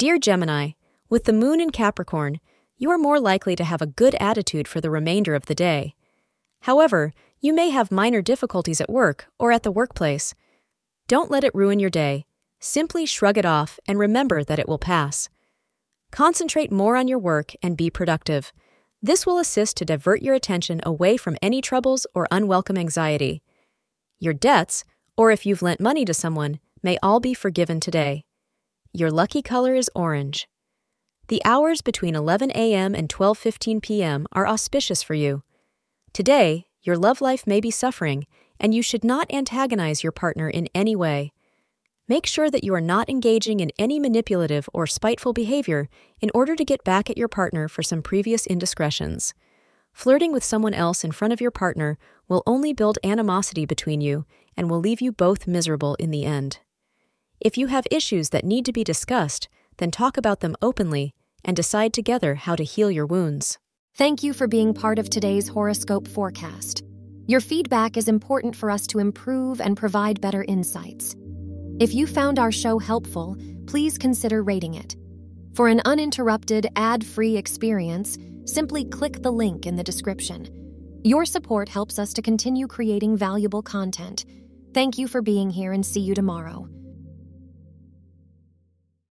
Dear Gemini, with the moon in Capricorn, you are more likely to have a good attitude for the remainder of the day. However, you may have minor difficulties at work or at the workplace. Don't let it ruin your day. Simply shrug it off and remember that it will pass. Concentrate more on your work and be productive. This will assist to divert your attention away from any troubles or unwelcome anxiety. Your debts, or if you've lent money to someone, may all be forgiven today. Your lucky color is orange. The hours between 11 a.m. and 12:15 p.m. are auspicious for you. Today, your love life may be suffering, and you should not antagonize your partner in any way. Make sure that you are not engaging in any manipulative or spiteful behavior in order to get back at your partner for some previous indiscretions. Flirting with someone else in front of your partner will only build animosity between you and will leave you both miserable in the end. If you have issues that need to be discussed, then talk about them openly and decide together how to heal your wounds. Thank you for being part of today's horoscope forecast. Your feedback is important for us to improve and provide better insights. If you found our show helpful, please consider rating it. For an uninterrupted, ad free experience, simply click the link in the description. Your support helps us to continue creating valuable content. Thank you for being here and see you tomorrow.